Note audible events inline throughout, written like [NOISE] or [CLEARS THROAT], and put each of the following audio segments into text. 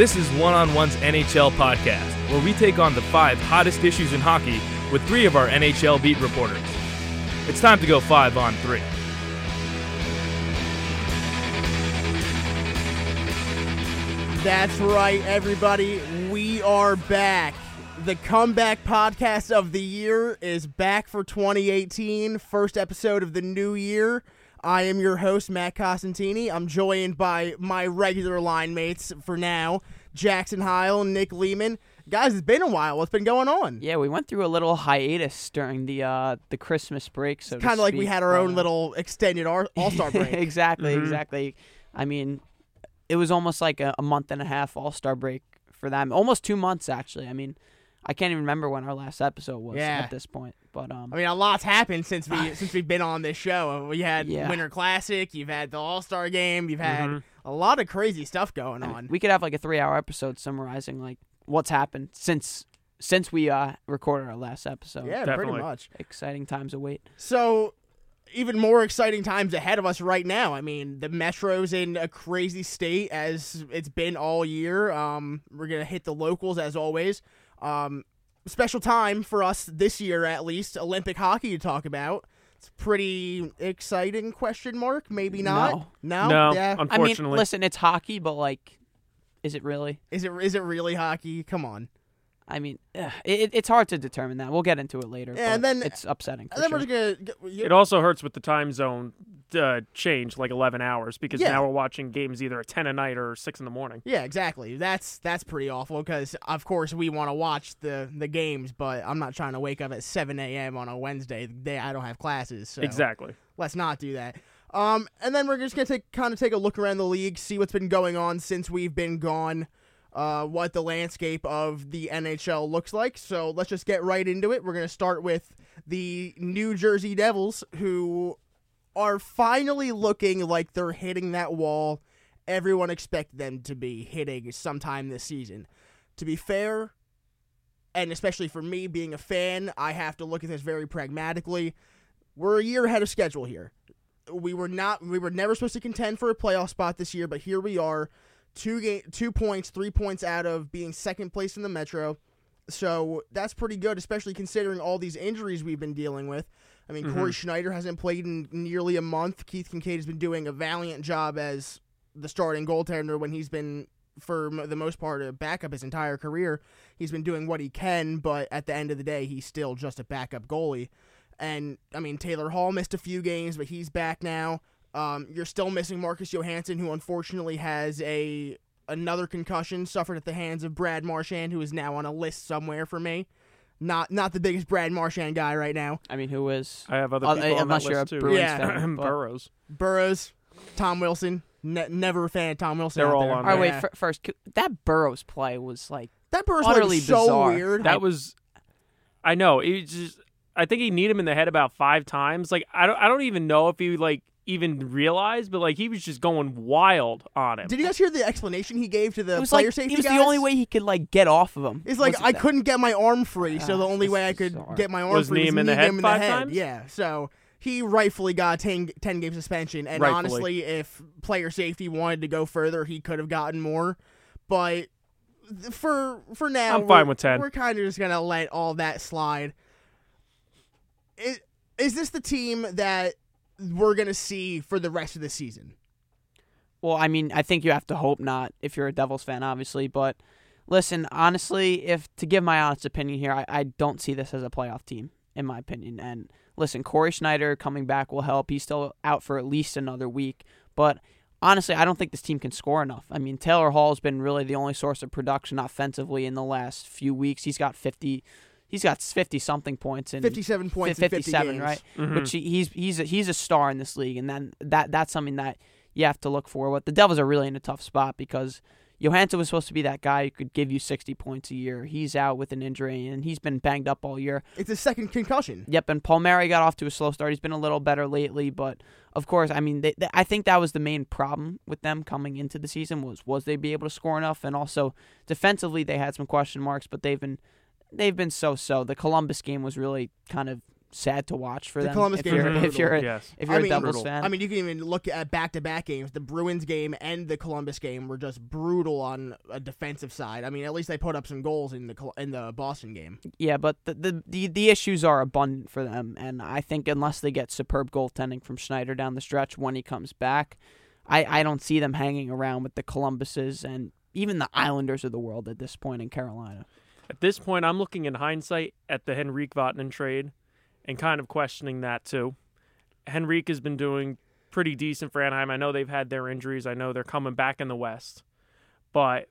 This is One on One's NHL podcast, where we take on the five hottest issues in hockey with three of our NHL beat reporters. It's time to go five on three. That's right, everybody. We are back. The comeback podcast of the year is back for 2018. First episode of the new year. I am your host, Matt Costantini. I'm joined by my regular line mates for now Jackson Heil, and Nick Lehman. Guys, it's been a while. What's been going on? Yeah, we went through a little hiatus during the uh, the Christmas break. So Kind of like we had our own uh, little extended All [LAUGHS] Star break. exactly, Mhm. exactly. I mean, it was almost like a, a month and a half All Star break for them. Almost two months actually. I mean, I can't even remember when our last episode was Yeah. at this point. But um, I mean, a lot's happened since we [SIGHS] since we've been on this show. We had Yeah. Winter Classic, you've had the All Star Game, you've had Mhm. a lot of crazy stuff going I mean, on. we could have like a three hour episode summarizing like what's happened since since we uh recorded our last episode. yeah, Definitely. pretty much. Exciting times await. So, even more exciting times ahead of us right now. I mean, the Metro's in a crazy state as it's been all year. Um, we're gonna hit the locals as always. Um, special time for us this year, at least. Olympic hockey to talk about. It's pretty exciting. Question mark? Maybe not. No. No, Yeah. I mean, unfortunately. listen, it's hockey, but like, is it really? Is it is it really hockey? Come on. I mean, ugh, it, it's hard to determine that. We'll get into it later. Yeah, and then- it's upsetting. For And then sure. we're just gonna. It also hurts with the time zone uh, change, like 11 hours, because Yeah. now we're watching games either at 10 at night or 6 in the morning. Yeah, exactly. That's that's pretty awful because of course we want to watch the the games, but I'm not trying to wake up at 7 a.m. on a Wednesday the day I don't have classes. So Exactly. let's not do that. Um, and then we're just gonna take kind of take a look around the league, see what's been going on since we've been gone, uh, what the landscape of the NHL looks like. So let's just get right into it. We're gonna start with the New Jersey Devils, who are finally looking like they're hitting that wall everyone expected them to be hitting sometime this season. To be fair, and especially for me being a fan, I have to look at this very pragmatically. We're a year ahead of schedule here. We were not we were never supposed to contend for a playoff spot this year, but here we are, two game, two points, three points out of being second place in the Metro. So that's pretty good, especially considering all these injuries we've been dealing with. I mean, Cory mm-hmm. Schneider hasn't played in nearly a month. Keith Kinkaid has been doing a valiant job as the starting goaltender when he's been, for the most part, a backup his entire career. He's been doing what he can, but at the end of the day, he's still just a backup goalie. And I mean, Taylor Hall missed a few games, but he's back now. Um, you're still missing Marcus Johansson, who unfortunately has a another concussion suffered at the hands of Brad Marchand, who is now on a list somewhere for me. Not not the biggest Brad Marchand guy right now. I mean, who is? I have other Uh, on unless that you're list a too. Bruins Yeah. fan. [CLEARS THROAT] but- Burrows. Burrows, Tom Wilson. Ne- never a fan of Tom Wilson. They're out all there. on All right, wait. Yeah. fir- first, that Burrows play was like that Burrows utterly was so bizarre. weird. That was, I know. It just, I think he kneed him in the head about five times. Like I don't, I don't even know if he like even realize, but like he was just going wild on him. Did you guys hear the explanation he gave to the it was player like safety it was guys? the only way he could like get off of him. It's like I that- couldn't get my arm free, so the Ah, only way I could bizarre. get my arm Was free knee was him in the knee head him in five the head. times? Yeah, so he rightfully got a 10, 10 game suspension, and Rightfully. honestly, if player safety wanted to go further, he could have gotten more. But for for now, I'm fine with 10. We're kind of just gonna let all that slide. Is, is this the team that we're gonna see for the rest of the season? Well, I mean, I think you have to hope not if you're a Devils fan, obviously. But listen, honestly, if to give my honest opinion here, I, I don't see this as a playoff team, in my opinion. And listen, Cory Schneider coming back will help. He's still out for at least another week. But honestly, I don't think this team can score enough. I mean, Taylor Hall's been really the only source of production offensively in the last few weeks. He's got fifty. He's got fifty something points in Fifty-seven points, 57, games. right? Mhm. Which he, he's he's a, he's a star in this league, and then that that's something that you have to look for. What the Devils are really in a tough spot because Johansson was supposed to be that guy who could give you sixty points a year. He's out with an injury, and he's been banged up all year. It's his second concussion. Yep, and Palmieri got off to a slow start. He's been a little better lately, but of course, I mean, they, they, I think that was the main problem with them coming into the season was was they be able to score enough, and also defensively they had some question marks, but they've been they've been so so. The Columbus game was really kind of sad to watch for The them. Columbus if game you're, was if you're a, yes. if you're I mean, a Devils brutal. fan. I mean, you can even look at back-to-back games. The Bruins game and the Columbus game were just brutal on a defensive side. I mean, at least they put up some goals in the in the Boston game. Yeah, but the, the the the issues are abundant for them, and I think unless they get superb goaltending from Schneider down the stretch when he comes back, I I don't see them hanging around with the Columbuses and even the Islanders of the world at this point in Carolina. At this point, I'm looking in hindsight at the Henrique Vatanen trade and kind of questioning that too. Henrique has been doing pretty decent for Anaheim. I know they've had their injuries. I know they're coming back in the West. But,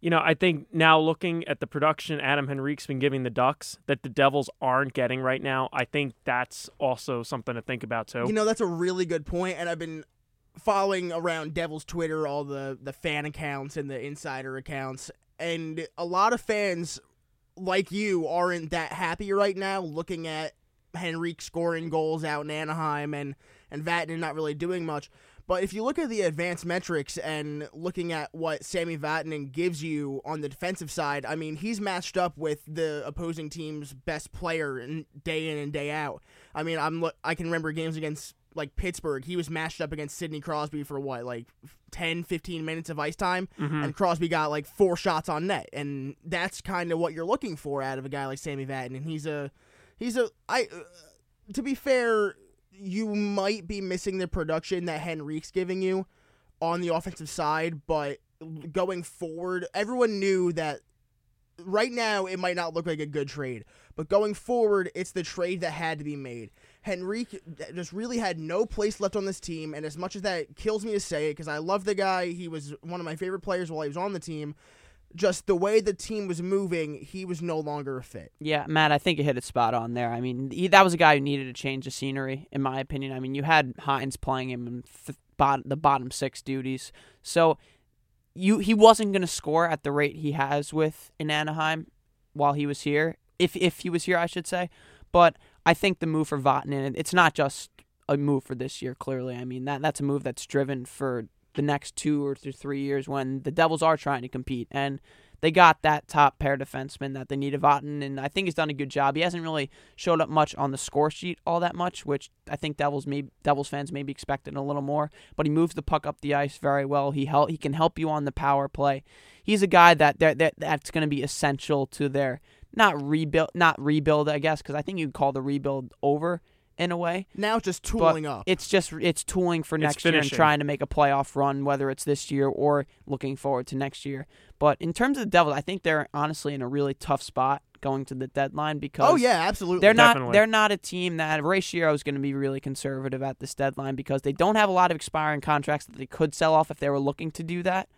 you know, I think now looking at the production Adam Henrique's been giving the Ducks that the Devils aren't getting right now, I think that's also something to think about too. You know, that's a really good point, and I've been following around Devils Twitter, all the the fan accounts and the insider accounts, and a lot of fans like you aren't that happy right now looking at Henrique scoring goals out in Anaheim and and Vatanen not really doing much. But if you look at the advanced metrics and looking at what Sami Vatanen gives you on the defensive side, I mean, he's matched up with the opposing team's best player in, day in and day out. I mean, I'm I can remember games against like Pittsburgh. He was matched up against Sidney Crosby for what, like 10, 15 minutes of ice time, Mhm. and Crosby got like four shots on net, and that's kind of what you're looking for out of a guy like Sami Vatanen, and He's a he's a I. Uh, to be fair, you might be missing the production that Henrique's giving you on the offensive side, but going forward, everyone knew that right now it might not look like a good trade, but going forward, it's the trade that had to be made. Henrique just really had no place left on this team, and as much as that kills me to say it, because I love the guy, he was one of my favorite players while he was on the team. Just the way the team was moving, he was no longer a fit. Yeah, Matt, I think you hit it spot on there. I mean, he, that was a guy who needed a change of scenery, in my opinion. I mean, you had Hynes playing him in th- the bottom six duties, so you he wasn't going to score at the rate he has with in Anaheim while he was here. If if he was here, I should say. But I think the move for Vatanen, it's not just a move for this year. Clearly, I mean that that's a move that's driven for the next two or three years when the Devils are trying to compete and they got that top pair defenseman that they needed Vatanen, and I think he's done a good job. He hasn't really showed up much on the score sheet all that much, which I think Devils may Devils fans maybe expected a little more. But he moves the puck up the ice very well. He help he can help you on the power play. He's a guy that, that that's going to be essential to their not rebuild not rebuild I guess because I think you'd call the rebuild over in a way. Now it's just tooling up. It's just it's tooling for It's next year and trying to make a playoff run, whether it's this year or looking forward to next year. But in terms of the Devils, I think they're honestly in a really tough spot going to the deadline because oh yeah, absolutely. they're not Definitely. they're not a team that Ray Shero is going to be really conservative at this deadline because they don't have a lot of expiring contracts that they could sell off if they were looking to do that.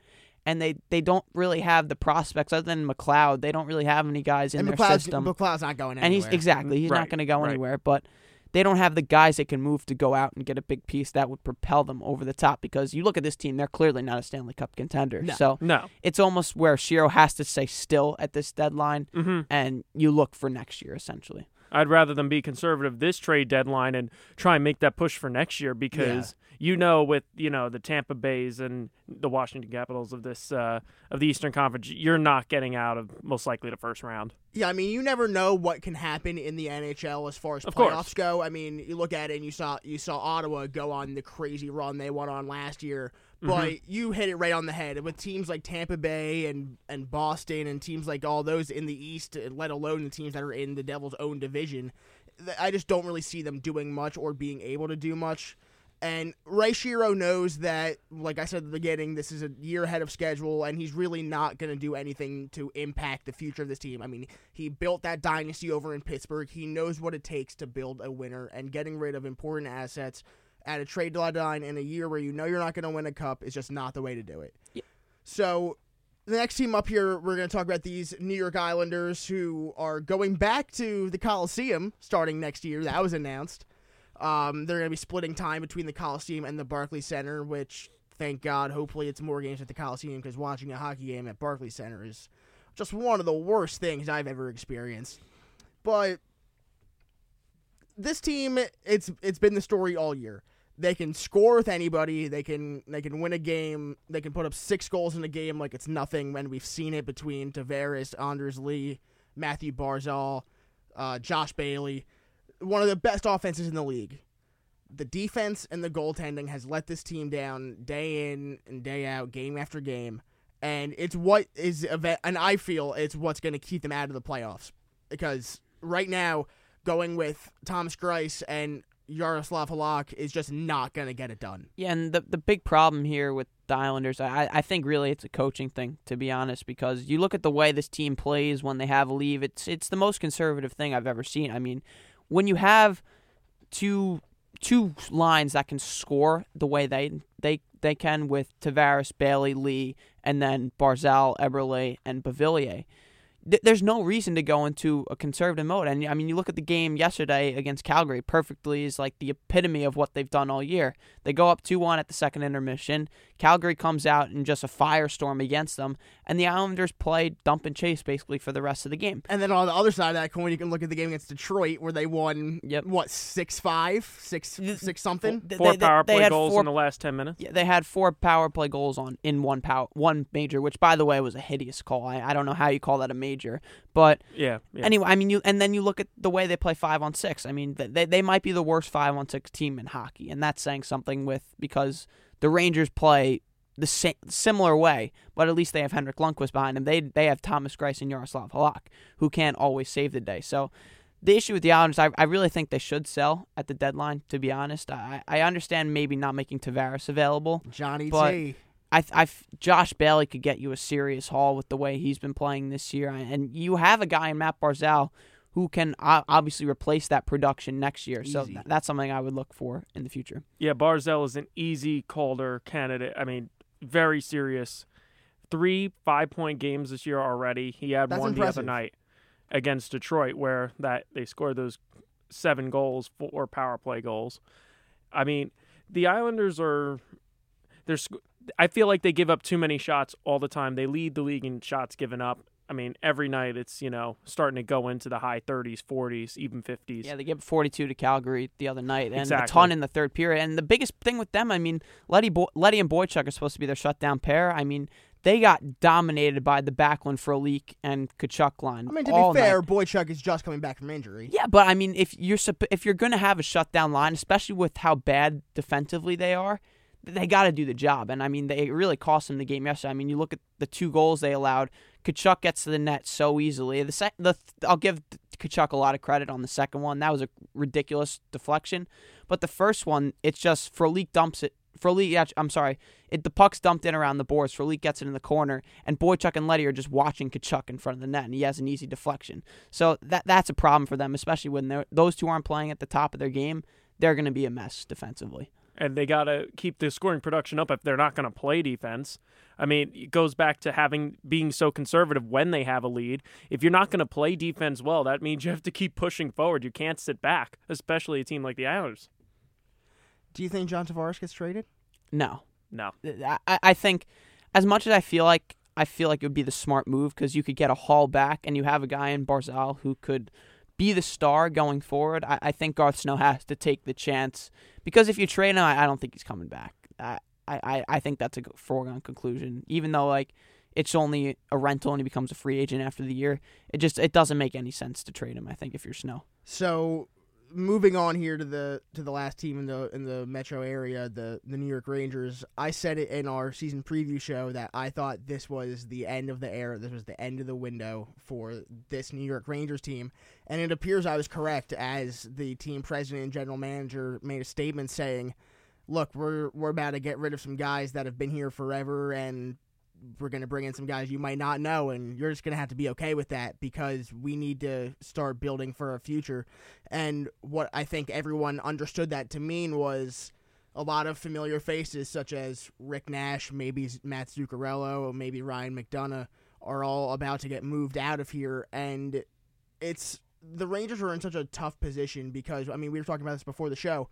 And they, they don't really have the prospects other than McLeod. They don't really have any guys in and their McLeod's, system McLeod's not going anywhere. and he's exactly he's not going to go right. anywhere but they don't have the guys that can move to go out and get a big piece that would propel them over the top because you look at this team they're clearly not a Stanley Cup contender No. so No. it's almost where Shero has to stay still at this deadline hmm and you look for next year essentially I'd rather them be conservative this trade deadline and try and make that push for next year because you know with you know the Tampa Bays and the Washington Capitals of this uh, of the Eastern Conference, you're not getting out of most likely the first round. Yeah, I mean, you never know what can happen in the NHL as far as Of playoffs course. go. I mean, you look at it and you saw you saw Ottawa go on the crazy run they went on last year, Mm-hmm. but you hit it right on the head with teams like Tampa Bay and and Boston and teams like all those in the East, uh, let alone the teams that are in the Devils' own division. I just don't really see them doing much or being able to do much. And Shero knows that, like I said at the beginning, this is a year ahead of schedule, and he's really not going to do anything to impact the future of this team. I mean, he built that dynasty over in Pittsburgh. He knows what it takes to build a winner, and getting rid of important assets at a trade deadline in a year where you know you're not going to win a cup is just not the way to do it. Yeah. So the next team up here, we're going to talk about these New York Islanders who are going back to the Coliseum starting next year. That was announced. Um, they're going to be splitting time between the Coliseum and the Barclays Center, which, thank God, hopefully it's more games at the Coliseum because watching a hockey game at Barclays Center is just one of the worst things I've ever experienced. But this team, it's it's been the story all year. They can score with anybody. They can they can win a game. They can put up six goals in a game like it's nothing. When we've seen it between Tavares, Anders Lee, Mathew Barzal, uh, Josh Bailey. one of the best offenses in the league. The defense and the goaltending has let this team down day in and day out, game after game, and it's what is. And I feel it's what's going to keep them out of the playoffs because right now, going with Thomas Greiss and Yaroslav Halak is just not going to get it done. Yeah, and the the big problem here with the Islanders, I I think really it's a coaching thing to be honest, because you look at the way this team plays when they have a leave, it's it's the most conservative thing I've ever seen. I mean, when you have two two lines that can score the way they they they can with Tavares, Bailey, Lee, and then Barzal, Eberle, and Beauvillier th- there's no reason to go into a conservative mode. And I mean, you look at the game yesterday against Calgary, perfectly is like the epitome of what they've done all year. They go up 2 1 at the second intermission. Calgary comes out in just a firestorm against them, and the Islanders play dump and chase basically for the rest of the game. And then on the other side of that coin, you can look at the game against Detroit where they won, yep. what, 6 5, 6, something? Four they, power play goals four, in the last 10 minutes? Yeah, they had four power play goals on in one power one major, which, by the way, was a hideous call. I, I don't know how you call that a major. But yeah, yeah, anyway, I mean, you and then you look at the way they play five on six. I mean, they they might be the worst five on six team in hockey, and that's saying something with because the Rangers play the same similar way, but at least they have Henrik Lundqvist behind them. They they have Thomas Greiss and Yaroslav Halak, who can't always save the day. So the issue with the Islanders, I, I really think they should sell at the deadline. To be honest, I I understand maybe not making Tavares available, Johnny but T. I, I, Josh Bailey could get you a serious haul with the way he's been playing this year, and you have a guy in Matt Barzal who can obviously replace that production next year. Easy. So that's something I would look for in the future. Yeah, Barzal is an easy Calder candidate. I mean, very serious. Three five point games this year already. He had that's one impressive. the other night against Detroit where that they scored those seven goals, four power play goals. I mean, the Islanders are they're I feel like they give up too many shots all the time. They lead the league in shots given up. I mean, every night it's you know starting to go into the high 30s, 40s, even 50s. Yeah, they gave 42 to Calgary the other night, and exactly. a ton in the third period. And the biggest thing with them, I mean, Leddy, Bo- Leddy and Boychuk are supposed to be their shutdown pair. I mean, they got dominated by the Backlund, Leak and Tkachuk line. I mean, to be fair, night. Boychuk is just coming back from injury. Yeah, but I mean, if you're if you're going to have a shutdown line, especially with how bad defensively they are, they got to do the job. And I mean, they really cost them the game yesterday. I mean, you look at the two goals they allowed. Tkachuk gets to the net so easily. The, sec- the I'll give Tkachuk a lot of credit on the second one. That was a ridiculous deflection. But the first one, it's just Frolik dumps it. Frolik, I'm sorry. It, the puck's dumped in around the boards. Frolik gets it in the corner, and Boychuk and Leddy are just watching Tkachuk in front of the net, and he has an easy deflection. So that that's a problem for them, especially when those two aren't playing at the top of their game. They're going to be a mess defensively and they got to keep the scoring production up if they're not going to play defense. I mean, it goes back to having being so conservative when they have a lead. If you're not going to play defense well, that means [LAUGHS] you have to keep pushing forward. You can't sit back, especially a team like the Islanders. Do you think John Tavares gets traded? No, no. I, I think as much as I feel like I feel like it would be the smart move because you could get a haul back and you have a guy in Barzal who could be the star going forward. I, I think Garth Snow has to take the chance because if you trade him, I, I don't think he's coming back. I, I, I think that's a foregone conclusion. Even though like it's only a rental and he becomes a free agent after the year, it just it doesn't make any sense to trade him. I think if you're Snow. So moving on here to the to the last team in the in the metro area, the the New York Rangers. I said it in our season preview show that I thought this was the end of the era. This was the end of the window for this New York Rangers team, and it appears I was correct as the team president and general manager made a statement saying, "Look, we're we're about to get rid of some guys that have been here forever and we're going to bring in some guys you might not know, and you're just going to have to be okay with that because we need to start building for a future. And what I think everyone understood that to mean was a lot of familiar faces, such as Rick Nash, maybe Matt Zuccarello, maybe Ryan McDonagh, are all about to get moved out of here. And it's the Rangers are in such a tough position because, I mean, we were talking about this before the show.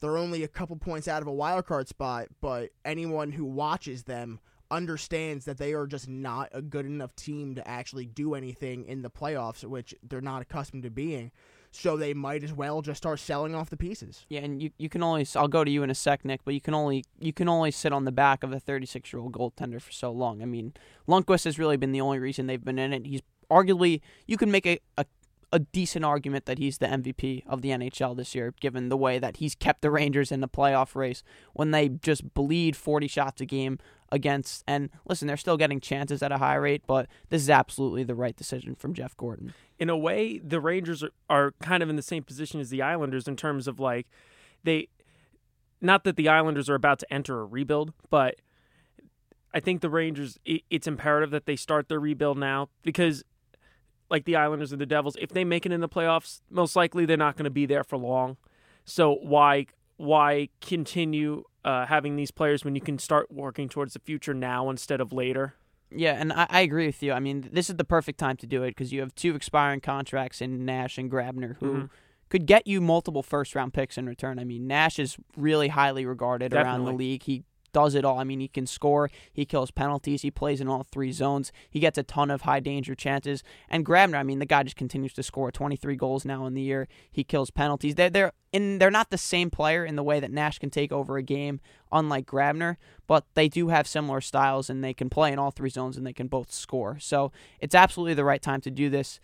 They're only a couple points out of a wild card spot, but anyone who watches them understands that they are just not a good enough team to actually do anything in the playoffs, which they're not accustomed to being. So they might as well just start selling off the pieces. Yeah, and you, you can only I'll go to you in a sec, Nick, but you can only you can only sit on the back of a 36 year old goaltender for so long. I mean, Lundqvist has really been the only reason they've been in it. He's arguably you can make a, a a decent argument that he's the MVP of the NHL this year, given the way that he's kept the Rangers in the playoff race when they just bleed 40 shots a game against. And listen, they're still getting chances at a high rate, but this is absolutely the right decision from Jeff Gorton. In a way, the Rangers are, are kind of in the same position as the Islanders in terms of like they. Not that the Islanders are about to enter a rebuild, but I think the Rangers, it's imperative that they start their rebuild now because, like the Islanders and the Devils, if they make it in the playoffs, most likely they're not going to be there for long. So why why continue uh, having these players when you can start working towards the future now instead of later? Yeah, and I, I agree with you. I mean, this is the perfect time to do it because you have two expiring contracts in Nash and Grabner who. Mm-hmm could get you multiple first round picks in return. I mean, Nash is really highly regarded Definitely. around the league. He does it all. I mean, he can score, he kills penalties, he plays in all three zones, he gets a ton of high danger chances. And Grabner, I mean, the guy just continues to score 23 goals now in the year. He kills penalties. They're they're in they're not the same player in the way that Nash can take over a game, unlike Grabner, but they do have similar styles and they can play in all three zones and they can both score. So it's absolutely the right time to do this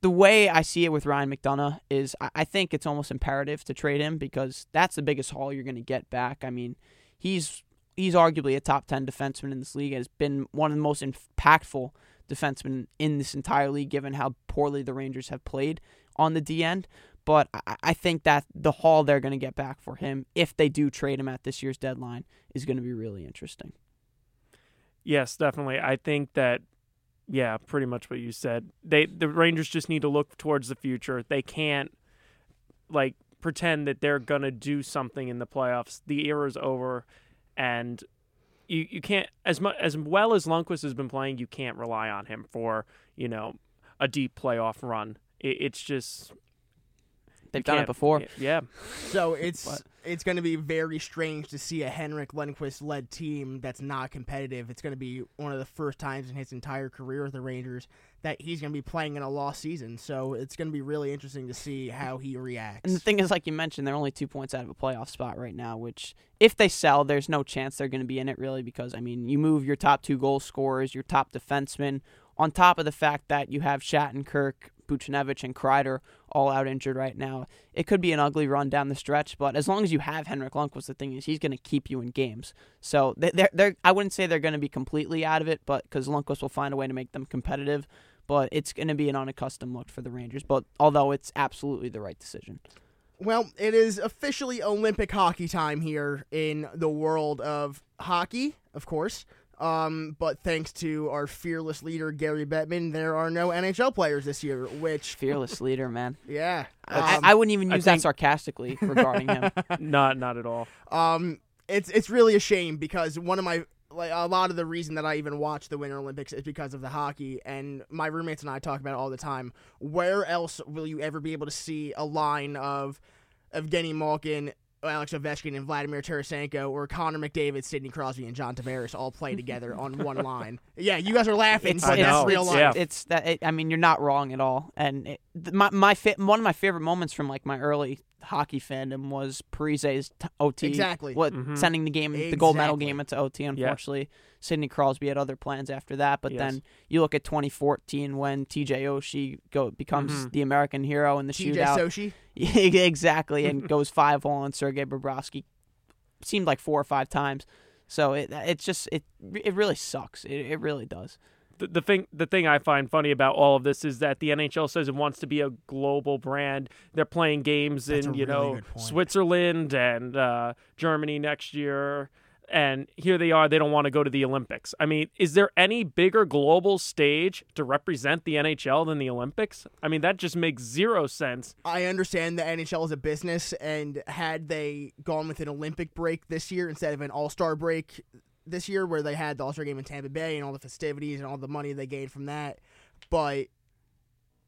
the way I see it with Ryan McDonagh is I think it's almost imperative to trade him because that's the biggest haul you're going to get back. I mean, he's he's arguably a top 10 defenseman in this league has been one of the most impactful defensemen in this entire league given how poorly the Rangers have played on the D end but I think that the haul they're going to get back for him if they do trade him at this year's deadline is going to be really interesting. Yes, definitely. I think that yeah, pretty much what you said. They the Rangers just need to look towards the future. They can't like pretend that they're going to do something in the playoffs. The era's over and you you can't as much as well as Lundqvist has been playing, you can't rely on him for you know a deep playoff run. It, it's just they've done it before. Yeah. So it's but. It's going to be very strange to see a Henrik Lundqvist led team that's not competitive. It's going to be one of the first times in his entire career with the Rangers that he's going to be playing in a lost season. So it's going to be really interesting to see how he reacts. And the thing is, like you mentioned, they're only two points out of a playoff spot right now, which if they sell, there's no chance they're going to be in it really because, I mean, you move your top two goal scorers, your top defenseman, on top of the fact that you have Shattenkirk, Buchnevich, and Kreider all out injured right now. It could be an ugly run down the stretch, but as long as you have Henrik Lundqvist, the thing is he's going to keep you in games. So they're, they're, I wouldn't say they're going to be completely out of it, but because Lundqvist will find a way to make them competitive but it's going to be an unaccustomed look for the Rangers. But although it's absolutely the right decision. Well, it is officially Olympic hockey time here in the world of hockey, of course. Um, but thanks to our fearless leader Gary Bettman, there are no NHL players this year. Which [LAUGHS] fearless leader, man. Yeah, um, I, I, wouldn't even use that sarcastically regarding him. [LAUGHS] Not, not at all. Um, it's it's really a shame because one of my like a lot of the reason that I even watch the Winter Olympics is because of the hockey, and my roommates and I talk about it all the time. Where else will you ever be able to see a line of Evgeny Malkin, Alex Ovechkin, and Vladimir Tarasenko, or Connor McDavid, Sidney Crosby, and John Tavares all play together on one [LAUGHS] line? Yeah, you guys are laughing, it's, but it's, that's real it's, life. Yeah. It's that. It, I mean, you're not wrong at all. And it, my my fa- one of my favorite moments from like my early hockey fandom was Parise's t- OT. Exactly. What mm-hmm. sending the game, exactly. the gold medal game into OT. Unfortunately, yeah. Sidney Crosby had other plans after that. But yes. then you look at 2014 when TJ Oshie go becomes mm-hmm. the American hero in the TJ shootout. Oshie. [LAUGHS] exactly, and [LAUGHS] goes five all on Sergei Bobrovsky. Seemed like four or five times. So it it's just it it really sucks. It it really does the, the thing the thing I find funny about all of this is that the NHL says it wants to be a global brand. They're playing games That's in you really know Switzerland and uh, Germany next year. And here they are, they don't want to go to the Olympics. I mean, is there any bigger global stage to represent the NHL than the Olympics? I mean, that just makes zero sense. I understand the NHL is a business, and had they gone with an Olympic break this year instead of an All Star break, this year where they had the All Star game in Tampa Bay and all the festivities and all the money they gained from that. But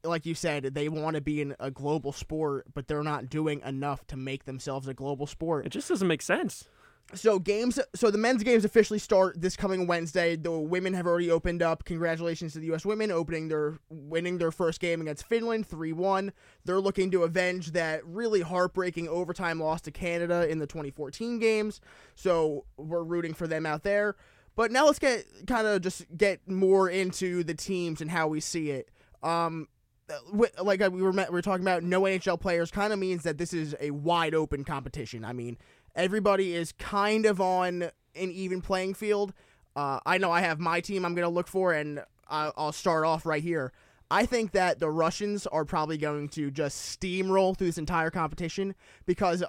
like you said, they want to be in a global sport, but they're not doing enough to make themselves a global sport. It just doesn't make sense. So games, so the men's games officially start this coming Wednesday. The women have already opened up. Congratulations to the U.S. women opening their winning their first game against Finland, three one. They're looking to avenge that really heartbreaking overtime loss to Canada in the 2014 games. So we're rooting for them out there. But now let's get kind of just get more into the teams and how we see it. Um, like uh, we were we were talking about no NHL players kind of means that this is a wide open competition. I mean, everybody is kind of on an even playing field. Uh, I know I have my team I'm going to look for, and I'll, I'll start off right here. I think that the Russians are probably going to just steamroll through this entire competition because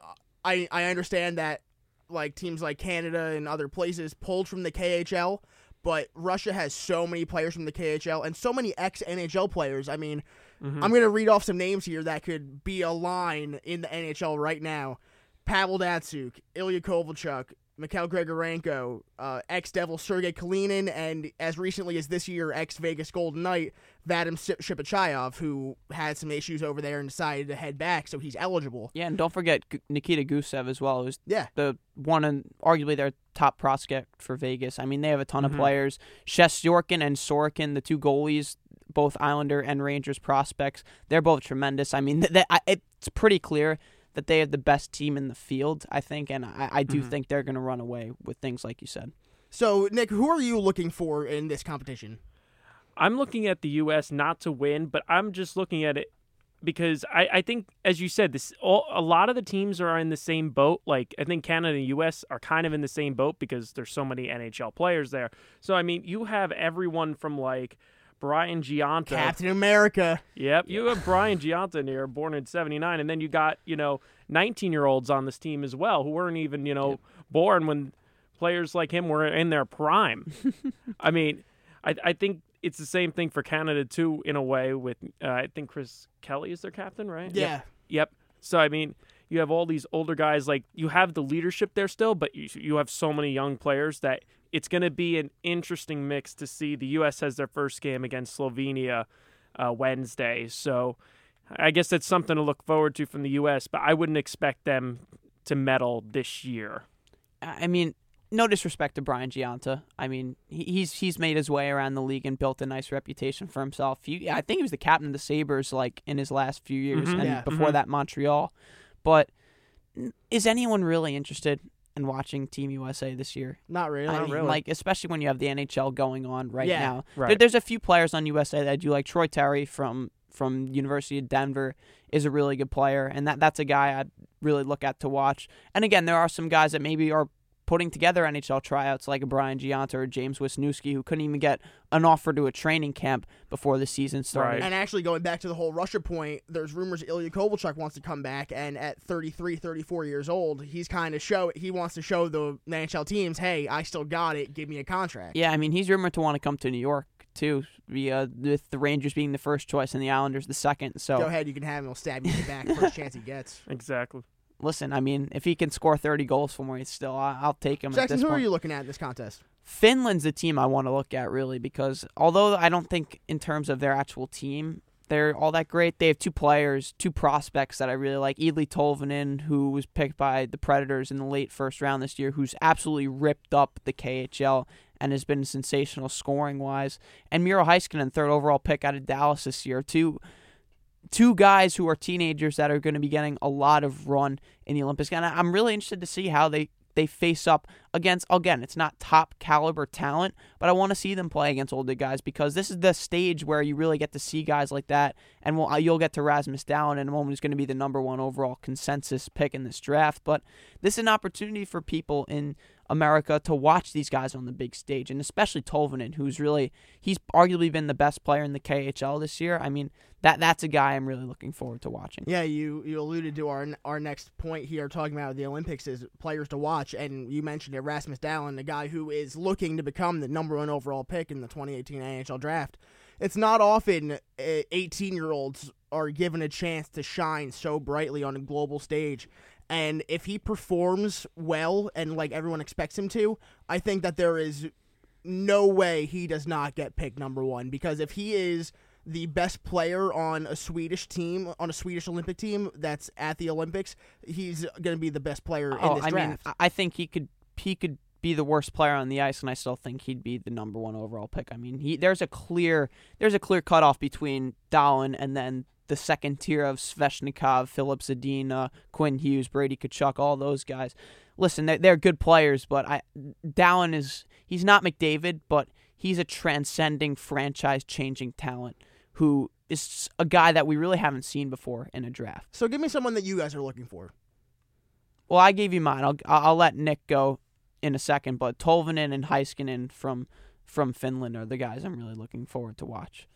I I understand that like teams like Canada and other places pulled from the KHL, but Russia has so many players from the KHL and so many ex NHL players. I mean, Mhm. I'm going to read off some names here that could be a line in the NHL right now. Pavel Datsyuk, Ilya Kovalchuk, Mikhail Grigorenko, uh, ex-Devil Sergei Kalinin, and as recently as this year, ex-Vegas Golden Knight, Vadim Ship- Shipachyov, who had some issues over there and decided to head back, so he's eligible. Yeah, and don't forget Nikita Gusev as well, who's Yeah. the one and arguably their top prospect for Vegas. I mean, they have a ton Mhm. of players. Shestyorkin and Sorokin, the two goalies, both Islander and Rangers prospects, they're both tremendous. I mean, th- th- I- it's pretty clear that they have the best team in the field, I think, and I, I do Mhm. think they're going to run away with things like you said. So, Nick, who are you looking for in this competition? I'm looking at the U.S. not to win, but I'm just looking at it because I, I think, as you said, this all, a lot of the teams are in the same boat. Like I think Canada and U.S. are kind of in the same boat because there's so many NHL players there. So I mean, you have everyone from like Brian Gionta. Captain America. Yep, you have Brian Gionta in here, born in '79, and then you got you know 19 year olds on this team as well who weren't even you know born when players like him were in their prime. [LAUGHS] I mean, I I think it's the same thing for Canada too in a way. With uh, I think Chris Kelly is their captain, right? Yeah. Yep. So I mean, you have all these older guys. Like you have the leadership there still, but you you have so many young players that it's going to be an interesting mix to see. The U.S. has their first game against Slovenia uh, Wednesday, so I guess that's something to look forward to from the U.S. But I wouldn't expect them to medal this year. I I mean, no disrespect to Brian Gionta. I mean, he's he's made his way around the league and built a nice reputation for himself. He, I think he was the captain of the Sabres like in his last few years, Mhm. and Yeah. before Mhm. that Montreal. But is anyone really interested in watching Team USA this year? Not really. I Not mean, really. like especially when you have the NHL going on right Yeah. now. There- Right. there's a few players on USA that I do like. Troy Terry from from University of Denver is a really good player, and that that's a guy I'd really look at to watch. And again, there are some guys that maybe are putting together NHL tryouts like a Brian Gionta or James Wisniewski who couldn't even get an offer to a training camp before the season started. Right. And actually, going back to the whole Russia point, there's rumors Ilya Kovalchuk wants to come back, and at 33, 34 years old, he's kind of show he wants to show the NHL teams, hey, I still got it. Give me a contract. Yeah, I mean he's rumored to want to come to New York too, via with the Rangers being the first choice and the Islanders the second. So Go ahead, you can have him. He'll stab you in the back first chance he gets. [LAUGHS] Exactly. Listen, I mean if he can score 30 goals for me, still I- I'll take him. at Jackson, who point. are you looking at in this contest? Finland's the team I want to look at really because although I don't think in terms of their actual team they're all that great, they have two players, two prospects that I really like. Eeli Tolvanen, who was picked by the Predators in the late first round this year, who's absolutely ripped up the KHL and has been sensational scoring wise, and Miro Heiskanen, third overall pick out of Dallas this year. Two two guys who are teenagers that are going to be getting a lot of run in the Olympics. And I'm really interested to see how they they face up against again it's not top caliber talent but i want to see them play against older guys because this is the stage where you really get to see guys like that and we'll, you'll get to rasmus Dahlin in a moment who's going to be the number one overall consensus pick in this draft but this is an opportunity for people in america to watch these guys on the big stage and especially tolvanen who's really he's arguably been the best player in the khl this year i mean that that's a guy i'm really looking forward to watching Yeah, you, you alluded to our our next point here, talking about the Olympics is players to watch, and you mentioned Erasmus Dahlin, the guy who is looking to become the number one overall pick in the 2018 NHL draft. It's not often eh, 18 year olds are given a chance to shine so brightly on a global stage. And if he performs well and like everyone expects him to, I think that there is no way he does not get picked number one because if he is the best player on a Swedish team, on a Swedish Olympic team that's at the Olympics, he's going to be the best player in oh, this I mean, draft. I- I think he could he could be the worst player on the ice, and I still think he'd be the number one overall pick. I mean, he there's a clear there's a clear cutoff between Dallin and then the second tier of Svechnikov, Filip Zadina, Quinn Hughes, Brady Tkachuk, all those guys. Listen, they're, they're good players, but I Dahlin is he's not McDavid, but he's a transcending franchise changing talent who is a guy that we really haven't seen before in a draft. So give me someone that you guys are looking for. Well, I gave you mine. I'll I'll let Nick go in a second, but Tolvanen and Heiskanen from from Finland are the guys I'm really looking forward to watch.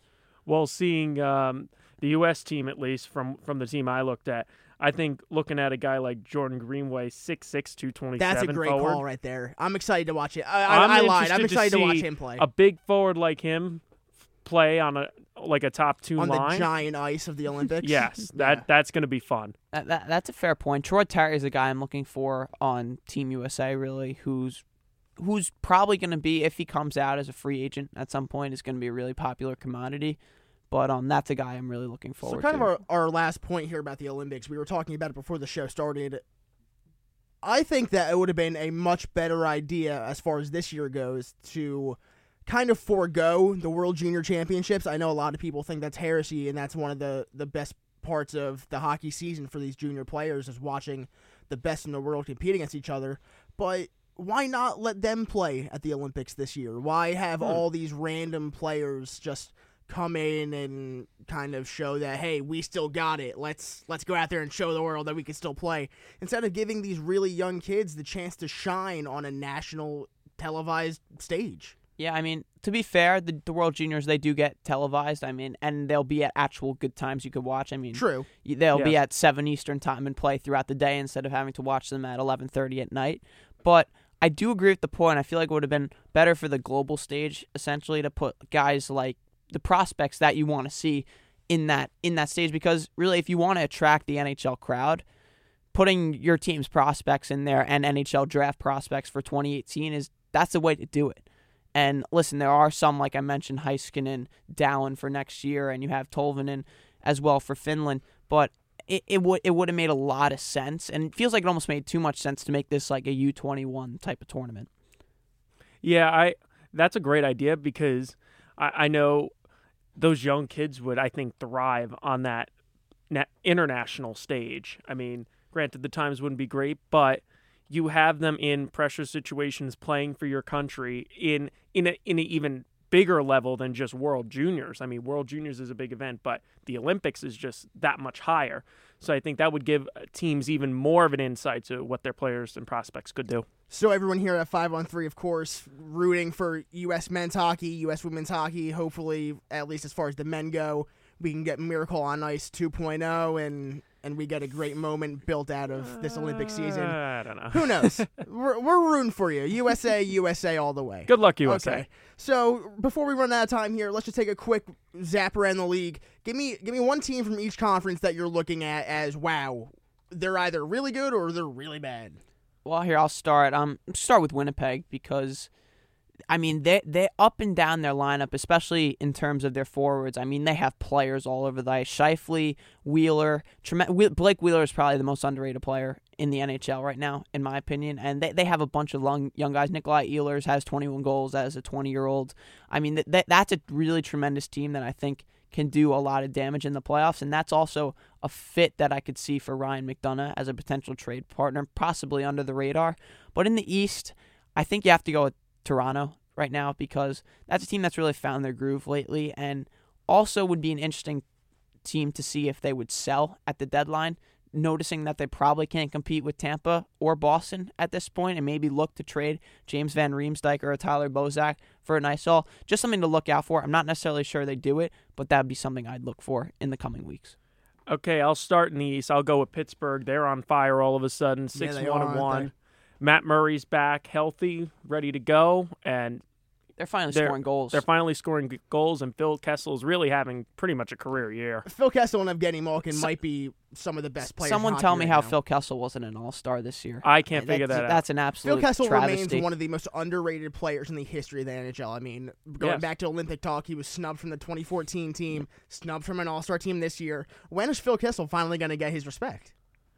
Well, seeing um, the U.S. team at least from from the team I looked at, I think looking at a guy like Jordan Greenway, 6'6", 227 That's a great forward, call right there. I'm excited to watch it. I, I'm I, I lied. I'm interested to excited to, watch him play a big forward like him play on a like a top two on line. the giant ice of the Olympics. [LAUGHS] Yes, [LAUGHS] that Yeah. that's going to be fun. That, that that's a fair point. Troy Terry is a guy I'm looking for on Team USA, really, who's who's probably going to be if he comes out as a free agent at some point is going to be a really popular commodity. But um, that's a guy I'm really looking forward. To. So kind to. of our, our last point here about the Olympics. We were talking about it before the show started. I think that it would have been a much better idea as far as this year goes to kind of forego the World Junior Championships. I know a lot of people think that's heresy, and that's one of the the best parts of the hockey season for these junior players is watching the best in the world compete against each other. But why not let them play at the Olympics this year? Why have Hmm. all these random players just come in and kind of show that hey, we still got it. Let's let's go out there and show the world that we can still play instead of giving these really young kids the chance to shine on a national televised stage. Yeah, I mean, to be fair, the, the World Juniors they do get televised. I mean, and they'll be at actual good times you could watch. I mean, True. they'll be at seven Eastern time and play throughout the day instead of having to watch them at eleven thirty at night. But I do agree with the point. I feel like it would have been better for the global stage essentially to put guys like the prospects that you want to see in that in that stage because really, if you want to attract the NHL crowd. Putting your team's prospects in there and NHL draft prospects for 2018 is that's the way to do it. And listen, there are some, like I mentioned, Heiskanen, Dahlin for next year, and you have Tolvanen as well for Finland. But it, it would it would have made a lot of sense, and it feels like it almost made too much sense to make this like a U twenty one type of tournament. Yeah, I that's a great idea because I, I know those young kids would I think thrive on that na- international stage. I mean, granted the times wouldn't be great, but you have them in pressure situations playing for your country in in a, in an even bigger level than just World Juniors. I mean, World Juniors is a big event, but the Olympics is just that much higher. So I think that would give uh, teams even more of an insight to what their players and prospects could do. So everyone here at five on three, of course, rooting for U.S. men's hockey, U.S. women's hockey. Hopefully, at least as far as the men go, we can get Miracle on Ice 2.0 and and we get a great moment built out of this Olympic season. Uh, I don't know. Who knows? [LAUGHS] we're, we're rooting for you, USA, USA, all the way. Good luck, USA. Okay. So before we run out of time here, let's just take a quick zap around the league. Give me give me one team from each conference that you're looking at as wow, they're either really good or they're really bad. Well, here I'll start. Um, start with Winnipeg because, I mean, they they up and down their lineup, especially in terms of their forwards. I mean, they have players all over the ice. Scheifele, Wheeler, trem- Blake Wheeler is probably the most underrated player in the NHL right now, in my opinion. And they, they have a bunch of long, young guys. Nikolai Ehlers has 21 goals as a 20 year old. I mean, th- that's a really tremendous team that I think can do a lot of damage in the playoffs. And that's also a fit that I could see for Ryan McDonagh as a potential trade partner, possibly under the radar. But in the East, I think you have to go with Toronto right now because that's a team that's really found their groove lately and also would be an interesting team to see if they would sell at the deadline. Noticing that they probably can't compete with Tampa or Boston at this point, and maybe look to trade James Van Riemsdyk or Tyler Bozak for a nice haul. Just something to look out for. I'm not necessarily sure they do it, but that would be something I'd look for in the coming weeks. Okay, I'll start in the East. I'll go with Pittsburgh. They're on fire all of a sudden, six they one are, and aren't one. they? Matt Murray's back, healthy, ready to go, and They're finally They're- scoring goals. they're finally scoring g- goals. And Phil Kessel's really having pretty much a career year. Phil Kessel and Evgeny Malkin So- might be some of the best players. Someone hockey tell me right how now. Phil Kessel wasn't an All Star this year. I can't figure that out. That's an absolute Phil Kessel travesty. remains one of the most underrated players in the history of the NHL. I mean, going Yes. back to Olympic talk, he was snubbed from the 2014 team, snubbed from an All Star team this year. When is Phil Kessel finally going to get his respect?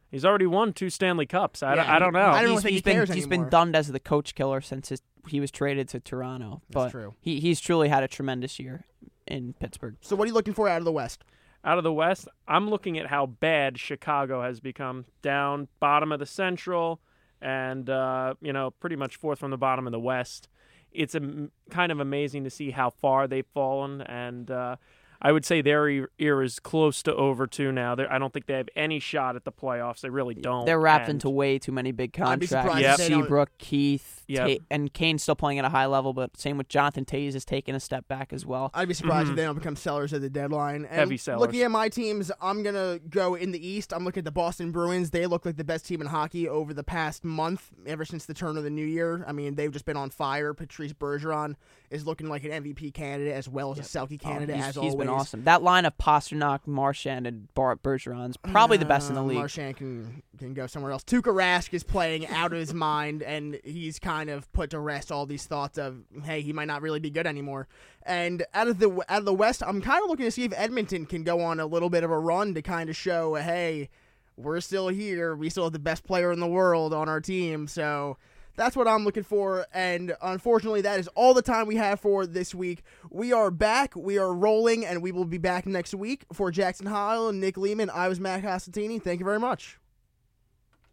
He's already won two Stanley Cups. I, don't, Yeah, I don't know. I don't he's, think he he's been cares he's anymore. been dunned as the coach killer since his, he was traded to Toronto. But true. he he's truly had a tremendous year in Pittsburgh. So, what are you looking for out of the West? Out of the West, I'm looking at how bad Chicago has become. Down bottom of the Central, and uh, you know, pretty much fourth from the bottom of the West. It's a, kind of amazing to see how far they've fallen, and uh, I would say their e- era is close to over too now. They're, I don't think they have any shot at the playoffs. They really don't. They're wrapped And into way too many big contracts. surprised Yep. if they don't- Seabrook, Keith, Yep. Ta- and Kane's still playing at a high level, but same with Jonathan Toews is taking a step back as well. I'd be surprised Mhm. if they don't become sellers at the deadline. And Heavy sellers. Looking at my teams, I'm gonna go in the East. I'm looking at the Boston Bruins. They look like the best team in hockey over the past month, ever since the turn of the new year. I mean, they've just been on fire. Patrice Bergeron is looking like an MVP candidate as well as a Selke Oh, candidate. he's, as he's always, been awesome. That line of Pastrnak, Marchand, and Bart Bergeron's probably the best in the Uh, league. Marchand can can go somewhere else. Tuukka Rask is playing out of his mind, and he's kind of put to rest all these thoughts of hey, he might not really be good anymore. And out of the out of the West, I'm kind of looking to see if Edmonton can go on a little bit of a run to kind of show hey, we're still here. We still have the best player in the world on our team. So. That's what I'm looking for, and unfortunately, that is all the time we have for this week. We are back, we are rolling, and we will be back next week. For Jackson Heil and Nick Lehman, I was Matt Costantini. Thank you very much.